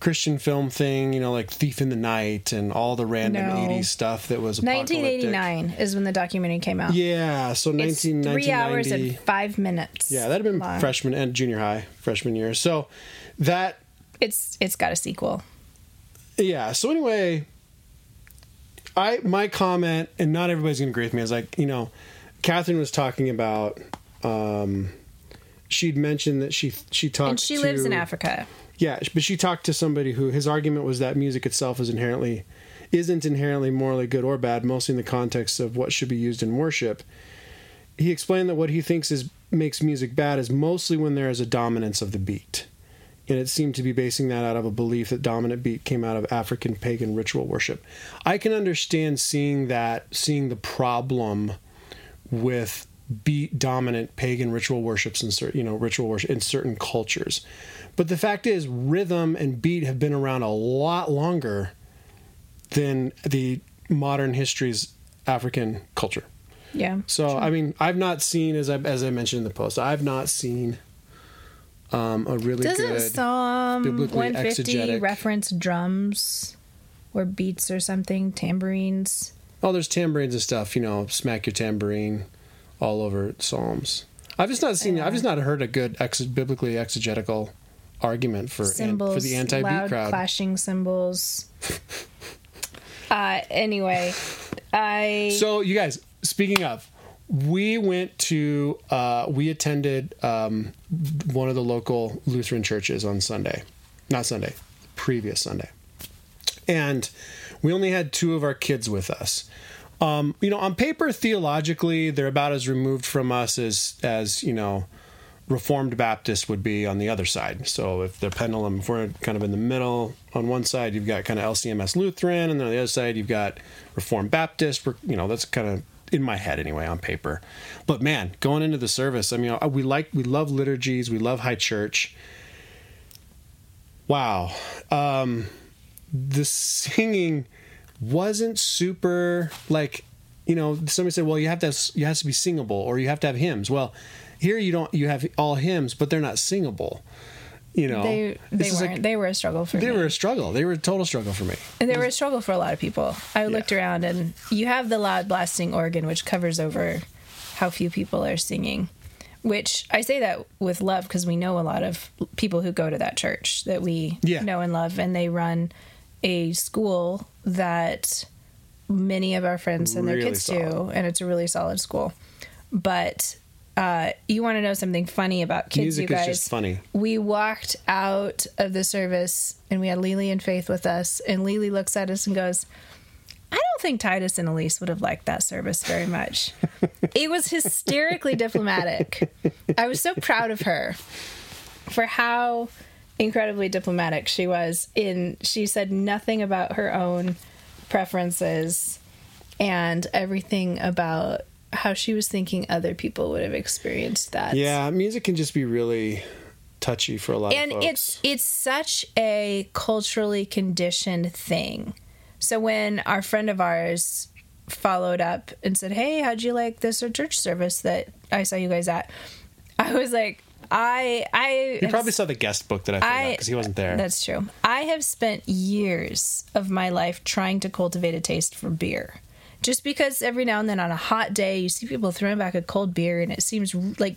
Christian film thing? You know, like Thief in the Night and all the random
No.
'80s stuff that was
1989 is when the documentary came out
Yeah, so
it's
19,
three hours and five minutes
Yeah, that'd have been
long.
freshman and junior high, freshman year. So that
it's it's got a sequel
yeah. So anyway, I my comment, and not everybody's gonna agree with me, is like, you know, Catherine was talking about um she'd mentioned that she she talked
and she
to,
lives in africa
Yeah, but she talked to somebody who his argument was that music itself is inherently isn't inherently morally good or bad, mostly in the context of what should be used in worship. He explained that what he thinks is makes music bad is mostly when there is a dominance of the beat. And it seemed to be basing that out of a belief that dominant beat came out of African pagan ritual worship. I can understand seeing that, seeing the problem with beat dominant pagan ritual worships and certain you know ritual worship in certain cultures but the fact is rhythm and beat have been around a lot longer than the modern history's african culture
Yeah.
so i mean i've not seen as i as i mentioned in the post i've not seen um, a really
Doesn't
good
Psalm 150
exegetic-
reference drums or beats or something, tambourines?
oh there's tambourines and stuff you know smack your tambourine all over psalms i've just not seen i've just not heard a good ex- biblically exegetical argument for an, for the anti-beat
loud
crowd
clashing cymbals. uh, anyway, I
So you guys, speaking of, we went to uh, we attended um, one of the local Lutheran churches on Sunday, not Sunday, previous Sunday, and we only had two of our kids with us. Um, you know, on paper, theologically, they're about as removed from us as as you know. Reformed Baptist would be on the other side. So if the pendulum, if we're kind of in the middle, on one side you've got kind of LCMS Lutheran, and then on the other side you've got Reformed Baptist. You know, that's kind of in my head anyway on paper. But man, going into the service, I mean, we like, we love liturgies, we love high church. Wow, um, the singing wasn't super like, you know, somebody said, well, you have to, have, you have to be singable or you have to have hymns. Well, here you don't. You have all hymns, but they're not singable. You know,
they they weren't.
like-
they were a struggle for me.
they
me.
were a struggle. They were a total struggle for me.
And they were a struggle for a lot of people. I looked around and you have the loud blasting organ, which covers over how few people are singing. Which I say that with love because we know a lot of people who go to that church that we
Yeah.
know and love, and they run a school that many of our friends send their
Really
kids
solid.
to, and it's a really solid school. But uh, you want to know something funny about kids,
Music
you
is
guys?
just funny.
we walked out of the service and we had Lily and Faith with us, and Lily looks at us and goes, I don't think Titus and Elise would have liked that service very much. it was hysterically diplomatic. I was so proud of her for how incredibly diplomatic she was in she said nothing about her own preferences and everything about how she was thinking other people would have experienced that.
Yeah, music can just be really touchy for a lot
and it's it's such a culturally conditioned thing. So when our friend of ours followed up and said hey how'd you like this or church service that i saw you guys at? I was like i i
you probably saw the guest book that I filled out because he wasn't there.
that's true. I have spent years of my life trying to cultivate a taste for beer. Just because every now and then on a hot day you see people throwing back a cold beer and it seems like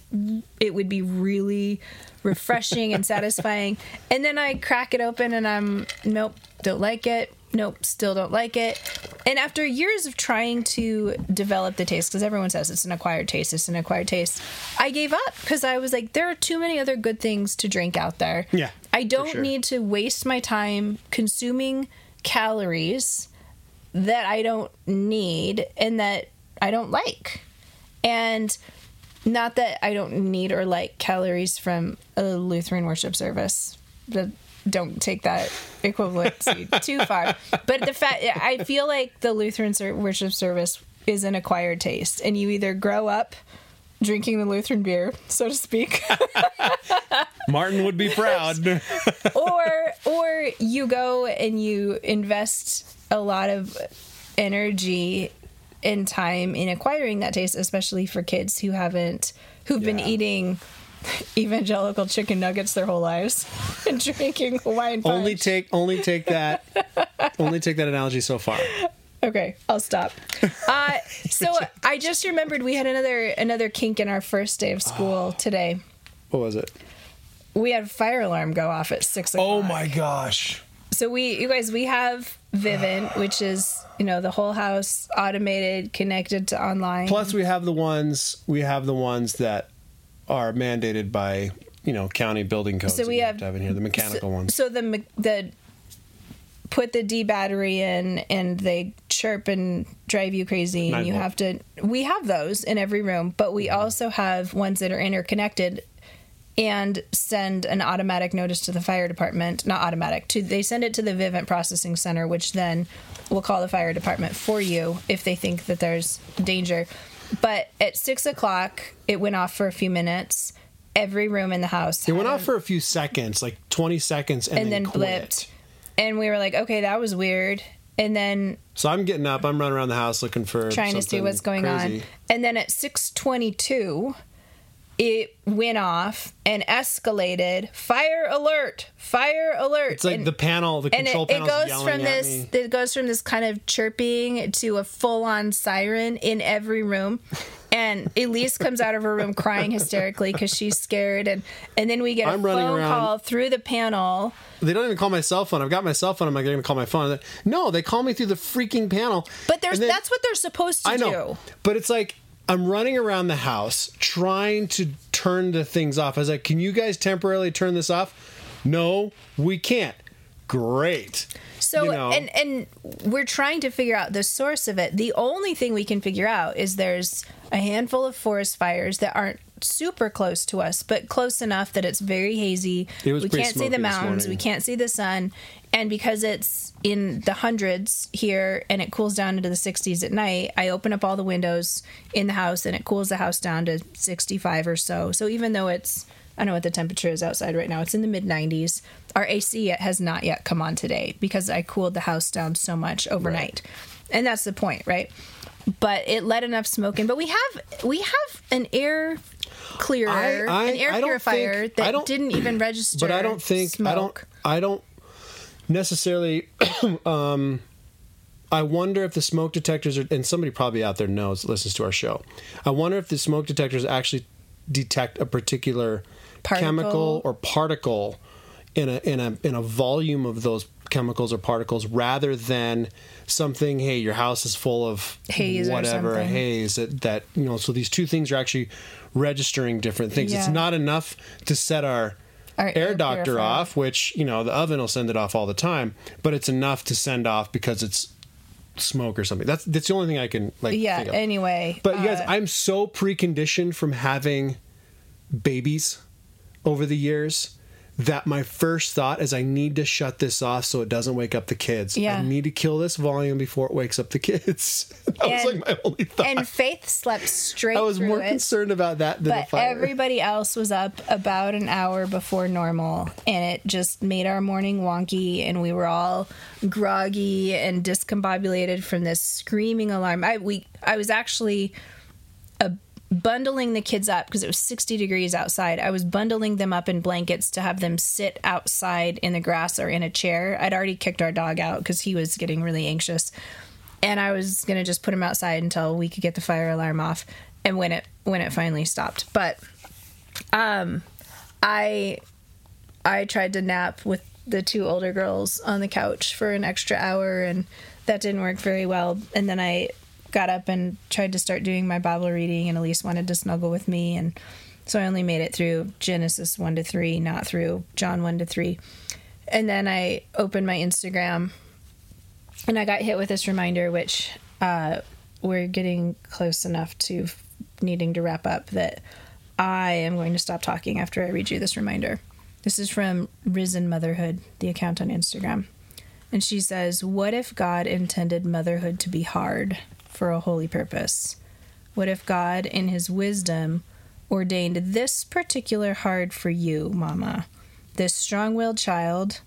it would be really refreshing and satisfying. And then I crack it open and I'm nope, don't like it. Nope, still don't like it. And after years of trying to develop the taste, because everyone says it's an acquired taste, it's an acquired taste, I gave up because I was like, there are too many other good things to drink out there.
Yeah,
I don't
sure.
need to waste my time consuming calories that I don't need and that I don't like. And not that I don't need or like calories from a Lutheran worship service. The, don't take that equivalency too far. But the fact, I feel like the Lutheran worship service is an acquired taste, and you either grow up drinking the Lutheran beer, so to speak,
Martin would be proud.
or or you go and you invest a lot of energy and time in acquiring that taste especially for kids who haven't who've been eating evangelical chicken nuggets their whole lives and drinking Hawaiian punch.
only take only take that only take that analogy so far.
Okay, I'll stop. Uh, so I just remembered we had another another kink in our first day of school today.
What was it?
We had a fire alarm go off at six o'clock.
Oh my gosh.
So we, you guys, we have Vivint, which is you know the whole house automated, connected to online.
Plus we have the ones we have the ones that are mandated by, you know, county building codes.
So we
you
have-
to have in here, the mechanical
so,
ones.
So the the put the D battery in and they chirp and drive you crazy and you have to we have those in every room, but we mm-hmm. also have ones that are interconnected and send an automatic notice to the fire department, not automatic, to they send it to the Vivint processing center, which then will call the fire department for you if they think that there's danger. But at six o'clock, it went off for a few minutes. Every room in the house
It went off for a few seconds, like 20 seconds, and,
and then
quit.
blipped. And we were like, okay, that was weird. And then
So I'm getting up. I'm running around the house looking for
trying to see what's going
crazy.
on. And then at 622, it went off and escalated. Fire alert! Fire alert!
It's like
and,
the panel, the control
it, it goes from this
me.
it goes from this kind of chirping to a full-on siren in every room and elise comes out of her room crying hysterically because she's scared and and then we get a
I'm
phone
around.
call through the panel
They don't even call my cell phone. I've got my cell phone. I'm like, to call my phone. No, they call me through the freaking panel.
but there's
then-
that's what they're supposed to
I know,
do
but it's like I'm running around the house trying to turn the things off. I was like, "Can you guys temporarily turn this off?" No, we can't. Great.
So
You know.
and and we're trying to figure out the source of it. The only thing we can figure out is there's a handful of forest fires that aren't super close to us, but close enough that it's very hazy.
It was
we can't see the mountains, we can't see the sun, and because it's in the hundreds here and it cools down into the 60s at night, I open up all the windows in the house and it cools the house down to 65 or so. So even though it's I don't know what the temperature is outside right now. It's in the mid 90s. Our AC has not yet come on today because I cooled the house down so much overnight. And that's the point, right? But it let enough smoke in. But we have we have an air clearer,
I- I-
an air purifier
think-
that didn't even register.
But I don't think I don't. I don't necessarily um I wonder if the smoke detectors are and somebody probably out there knows listens to our show. I wonder if the smoke detectors actually detect a particular
Particle.
chemical or particle in a in a in a volume of those chemicals or particles rather than something hey your house is full of
Haze
whatever a haze that, that you know so these two things are actually registering different things it's not enough to set our
Our
air,
air
doctor
purifier.
off, which you know the oven will send it off all the time, but it's enough to send off because it's smoke or something. That's that's the only thing I can like.
Yeah,
think of.
anyway.
But you guys,
uh,
I'm so preconditioned from having babies over the years that my first thought is I need to shut this off so it doesn't wake up the kids.
Yeah.
I need to kill this volume before it wakes up the kids. that was like my only thought.
and Faith slept straight
I was more
it.
concerned about that than
but everybody else was up about an hour before normal and it just made our morning wonky and we were all groggy and discombobulated from this screaming alarm i we i was actually bundling the kids up because it was 60 degrees outside i was bundling them up in blankets to have them sit outside in the grass or in a chair i'd already kicked our dog out because he was getting really anxious and I was gonna just put him outside until we could get the fire alarm off, and when it when it finally stopped. But um, I I tried to nap with the two older girls on the couch for an extra hour, and that didn't work very well. And then I got up and tried to start doing my Bible reading, and Elise wanted to snuggle with me, and so I only made it through Genesis one to three, not through John one to three. And then I opened my Instagram and I got hit with this reminder, which uh, we're getting close enough to needing to wrap up that I am going to stop talking after I read you this reminder. This is from Risen Motherhood, the account on Instagram. And she says, What if God intended motherhood to be hard for a holy purpose? What if God, in his wisdom, ordained this particular hard for you, Mama? This strong willed child,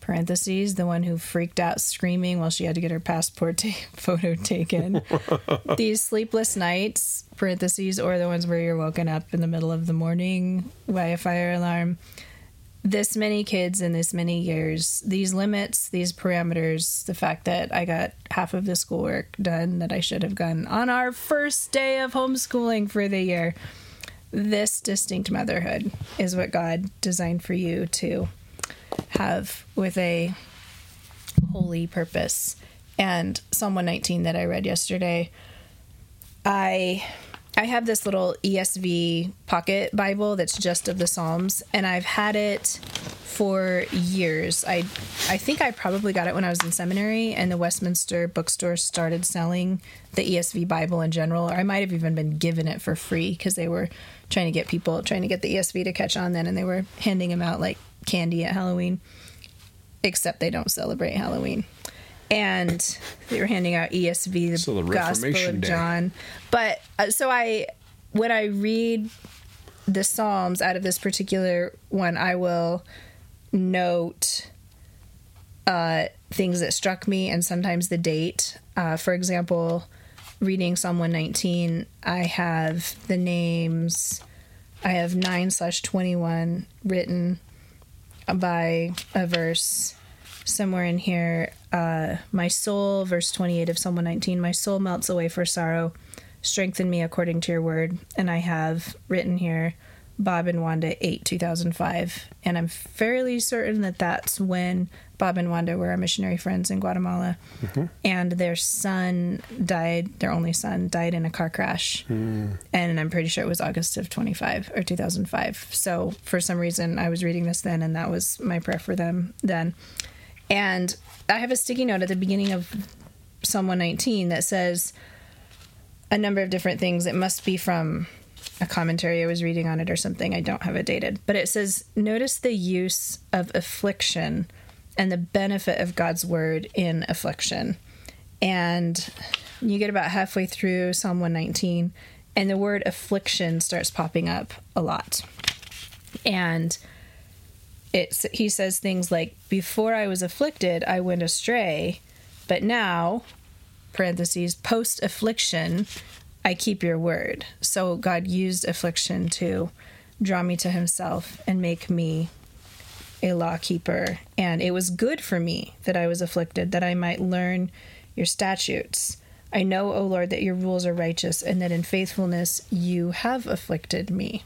parentheses, the one who freaked out screaming while she had to get her passport ta- photo taken. These sleepless nights, parentheses, or the ones where you're woken up in the middle of the morning by a fire alarm. This many kids in this many years, these limits, these parameters, the fact that I got half of the schoolwork done that I should have done on our first day of homeschooling for the year. This distinct motherhood is what God designed for you to have with a holy purpose. And Psalm 119 that I read yesterday, I I have this little ESV pocket Bible that's just of the Psalms, and I've had it for years. I I think I probably got it when I was in seminary and the Westminster bookstore started selling the ESV Bible in general. Or I might have even been given it for free because they were trying to get people trying to get the ESV to catch on then and they were handing them out like candy at Halloween. Except they don't celebrate Halloween. And they were handing out ESV, the,
So the
Gospel
Reformation
of
Day.
John. But uh, so I when I read the Psalms out of this particular one, I will note uh, things that struck me and sometimes the date. Uh, for example, reading Psalm 119, I have the names, I have 9 slash 21 written by a verse somewhere in here. Uh, my soul, verse 28 of Psalm 119, my soul melts away for sorrow. Strengthen me according to your word. And I have written here Bob and Wanda 8 2005. And I'm fairly certain that that's when Bob and Wanda were our missionary friends in Guatemala. And their son died, their only son died in a car crash. And I'm pretty sure it was August of 25 or 2005. So for some reason, I was reading this then, and that was my prayer for them then. And I have a sticky note at the beginning of Psalm 119 that says a number of different things. It must be from a commentary I was reading on it or something. I don't have it dated. But it says, Notice the use of affliction and the benefit of God's word in affliction. And you get about halfway through Psalm 119, and the word affliction starts popping up a lot. And it's he says things like before i was afflicted i went astray but now parentheses post affliction i keep your word. So god used affliction to draw me to himself and make me a law keeper. And it was good for me that i was afflicted that i might learn your statutes. I know o lord that your rules are righteous and that in faithfulness you have afflicted me.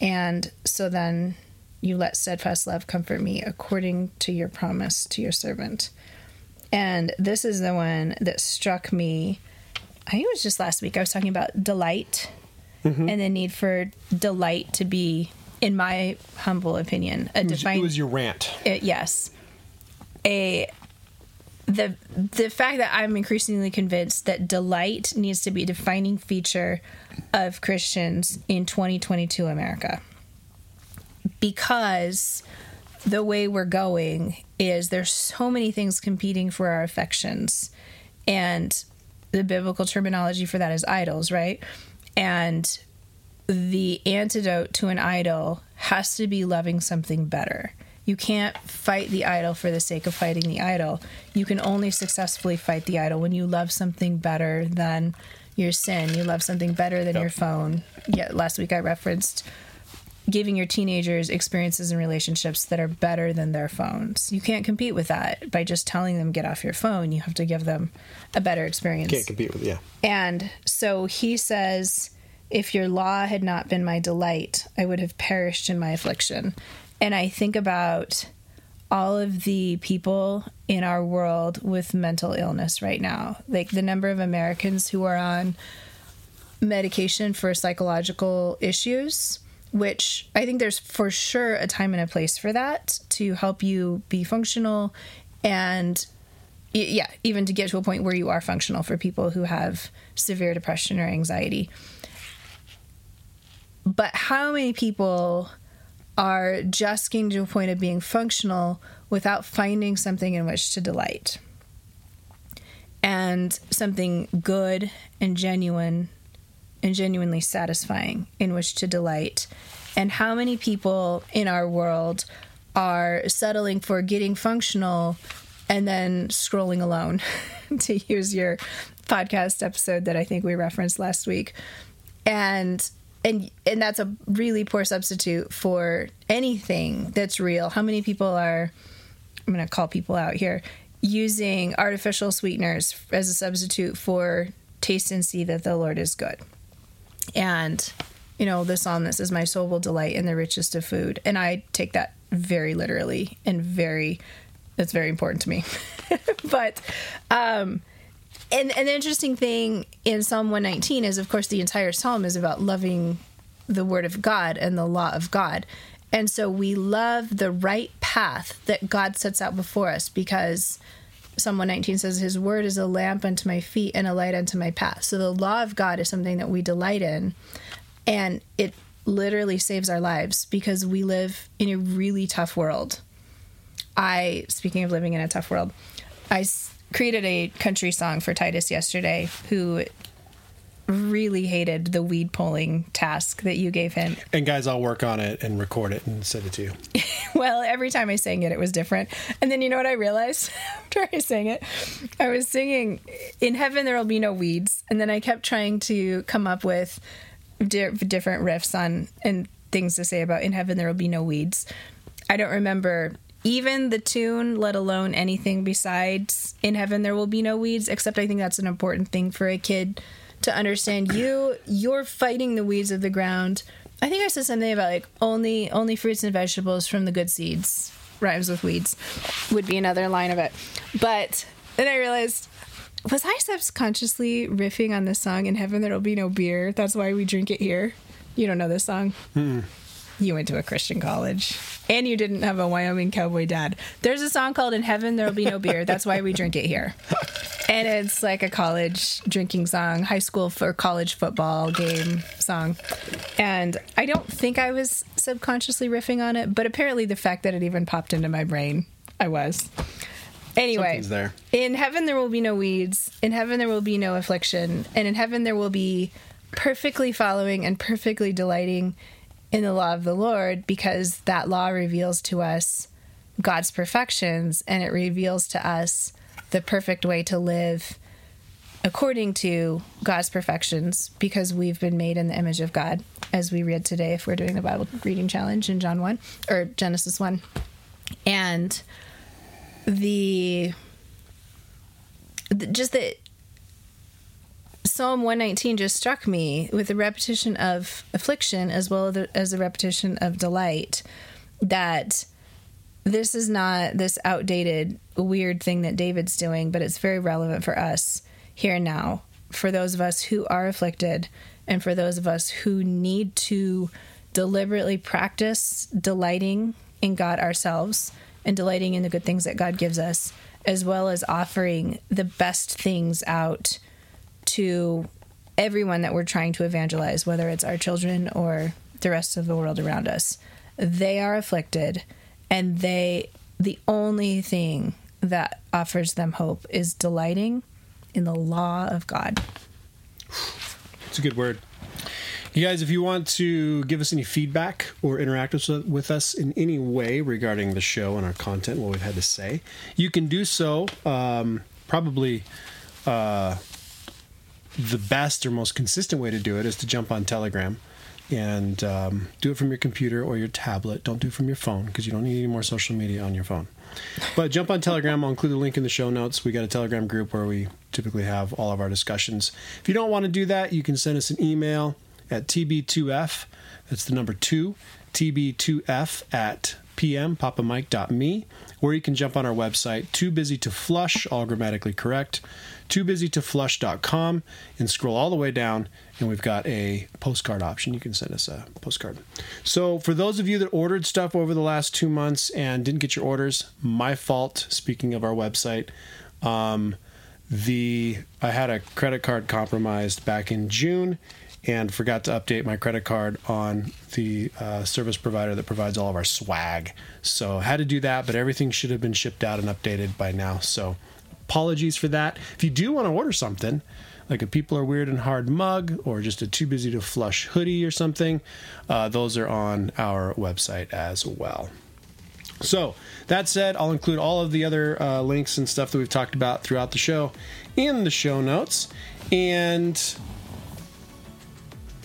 And so then you let steadfast love comfort me according to your promise to your servant. And this is the one that struck me. I think it was just last week. I was talking about delight mm-hmm. and the need for delight to be, in my humble opinion, a defined.
it was your rant.
it- yes, a the the fact that I'm increasingly convinced that delight needs to be a defining feature of Christians in 2022 America because the way we're going is there's so many things competing for our affections. And the biblical terminology for that is idols right? And the antidote to an idol has to be loving something better. You can't fight the idol for the sake of fighting the idol. You can only successfully fight the idol when you love something better than your sin. You love something better than your phone. Yeah last week i referenced giving your teenagers experiences and relationships that are better than their phones. You can't compete with that by just telling them get off your phone. You have to give them a better experience.
You can't compete with yeah.
And so he says, If your law had not been my delight, I would have perished in my affliction. And I think about all of the people in our world with mental illness right now, like the number of Americans who are on medication for psychological issues, which I think there's for sure a time and a place for that to help you be functional and yeah, even to get to a point where you are functional for people who have severe depression or anxiety. But how many people are just getting to a point of being functional without finding something in which to delight? And something good and genuine and genuinely satisfying in which to delight. And how many people in our world are settling for getting functional and then scrolling alone, to use your podcast episode that I think we referenced last week. And and and that's a really poor substitute for anything that's real. How many people are I'm going to call people out here using artificial sweeteners as a substitute for taste and see that the Lord is good. And you know, this the psalmist is my soul will delight in the richest of food. And I take that very literally and very that's very important to me. but um and an interesting thing in Psalm 119 is of course the entire psalm is about loving the word of God and the law of God. And so we love the right path that God sets out before us because Psalm 119 says, His word is a lamp unto my feet and a light unto my path. So the law of God is something that we delight in. And it literally saves our lives because we live in a really tough world. I, speaking of living in a tough world, I created a country song for Titus yesterday who really hated the weed pulling task that you gave him.
And guys, I'll work on it and record it and send it to you.
Well, every time I sang it, it was different. And then you know what I realized after I sang it? I was singing, In Heaven There Will Be No Weeds. And then I kept trying to come up with di- different riffs on and things to say about In Heaven There Will Be No Weeds. I don't remember even the tune, let alone anything besides In Heaven There Will Be No Weeds, except I think that's an important thing for a kid to understand. You, you're fighting the weeds of the ground. I think I said something about like only only fruits and vegetables from the good seeds rhymes with weeds would be another line of it. But then I realized was I subconsciously riffing on this song in heaven there'll be no beer. That's why we drink it here. You don't know this song. Hmm. You went to a Christian college and you didn't have a Wyoming cowboy dad. There's a song called In Heaven There'll Be No Beer. That's why we drink it here. And it's like a college drinking song, high school for college football game song. And I don't think I was subconsciously riffing on it, but apparently the fact that it even popped into my brain, I was. Anyway,
there.
in heaven there will be no weeds. In heaven there will be no affliction. And in heaven there will be perfectly following and perfectly delighting in the law of the Lord because that law reveals to us God's perfections and it reveals to us the perfect way to live according to God's perfections because we've been made in the image of God as we read today if we're doing the Bible reading challenge in John 1 or Genesis 1. And the, the just that Psalm 119 just struck me with the repetition of affliction as well as the repetition of delight that this is not this outdated weird thing that David's doing, but it's very relevant for us here and now, for those of us who are afflicted and for those of us who need to deliberately practice delighting in God ourselves and delighting in the good things that God gives us, as well as offering the best things out to everyone that we're trying to evangelize, whether it's our children or the rest of the world around us. They are afflicted, and they, the only thing that offers them hope is delighting in the law of God.
It's a good word. You guys, if you want to give us any feedback or interact with, us in any way regarding the show and our content, what we've had to say, you can do so. Um, probably uh, the best or most consistent way to do it is to jump on Telegram and um, do it from your computer or your tablet. Don't do it from your phone because you don't need any more social media on your phone. But jump on Telegram. I'll include the link in the show notes. We got a Telegram group where we typically have all of our discussions. If you don't want to do that, you can send us an email at tb2f. That's the number two, tb2f at pm, papamike.me, or you can jump on our website, Too Busy to Flush, all grammatically correct, toobusytoflush.com, and scroll all the way down, and we've got a postcard option. You can send us a postcard. So, for those of you that ordered stuff over the last two months and didn't get your orders, my fault. Speaking of our website, um, the I had a credit card compromised back in June and forgot to update my credit card on the uh, service provider that provides all of our swag. So had to do that, but everything should have been shipped out and updated by now. So apologies for that. If you do want to order something, like a People Are Weird and Hard mug or just a Too Busy to Flush hoodie or something, uh, those are on our website as well. So, that said, I'll include all of the other uh, links and stuff that we've talked about throughout the show in the show notes. And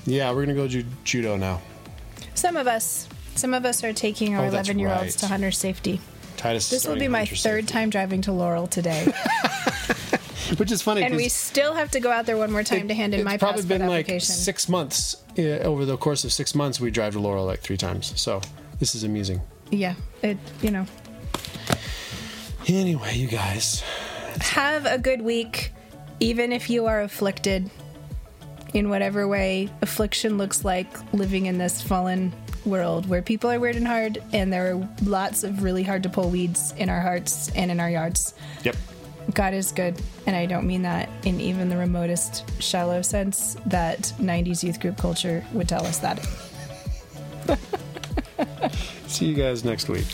yeah, we're going to go ju- judo now.
Some of us, some of us are taking our
Oh,
11 year olds to hunter safety.
Titus.
This will be my third time driving to Laurel today,
which is funny.
and we still have to go out there one more time to hand in
it's
my
probably
passport
been like
application.
six months uh, over the course of six months. We drive to Laurel like three times, so this is amusing.
Yeah, it you know.
Anyway, you guys,
Have a good week, even if you are afflicted. in whatever way affliction looks like living in this fallen world where people are weird and hard, and there are lots of really hard to pull weeds in our hearts and in our yards.
Yep.
God is good, and I don't mean that in even the remotest shallow sense that 90s youth group culture would tell us that.
See you guys next week.